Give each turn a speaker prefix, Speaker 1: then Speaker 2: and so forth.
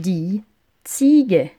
Speaker 1: die Ziege.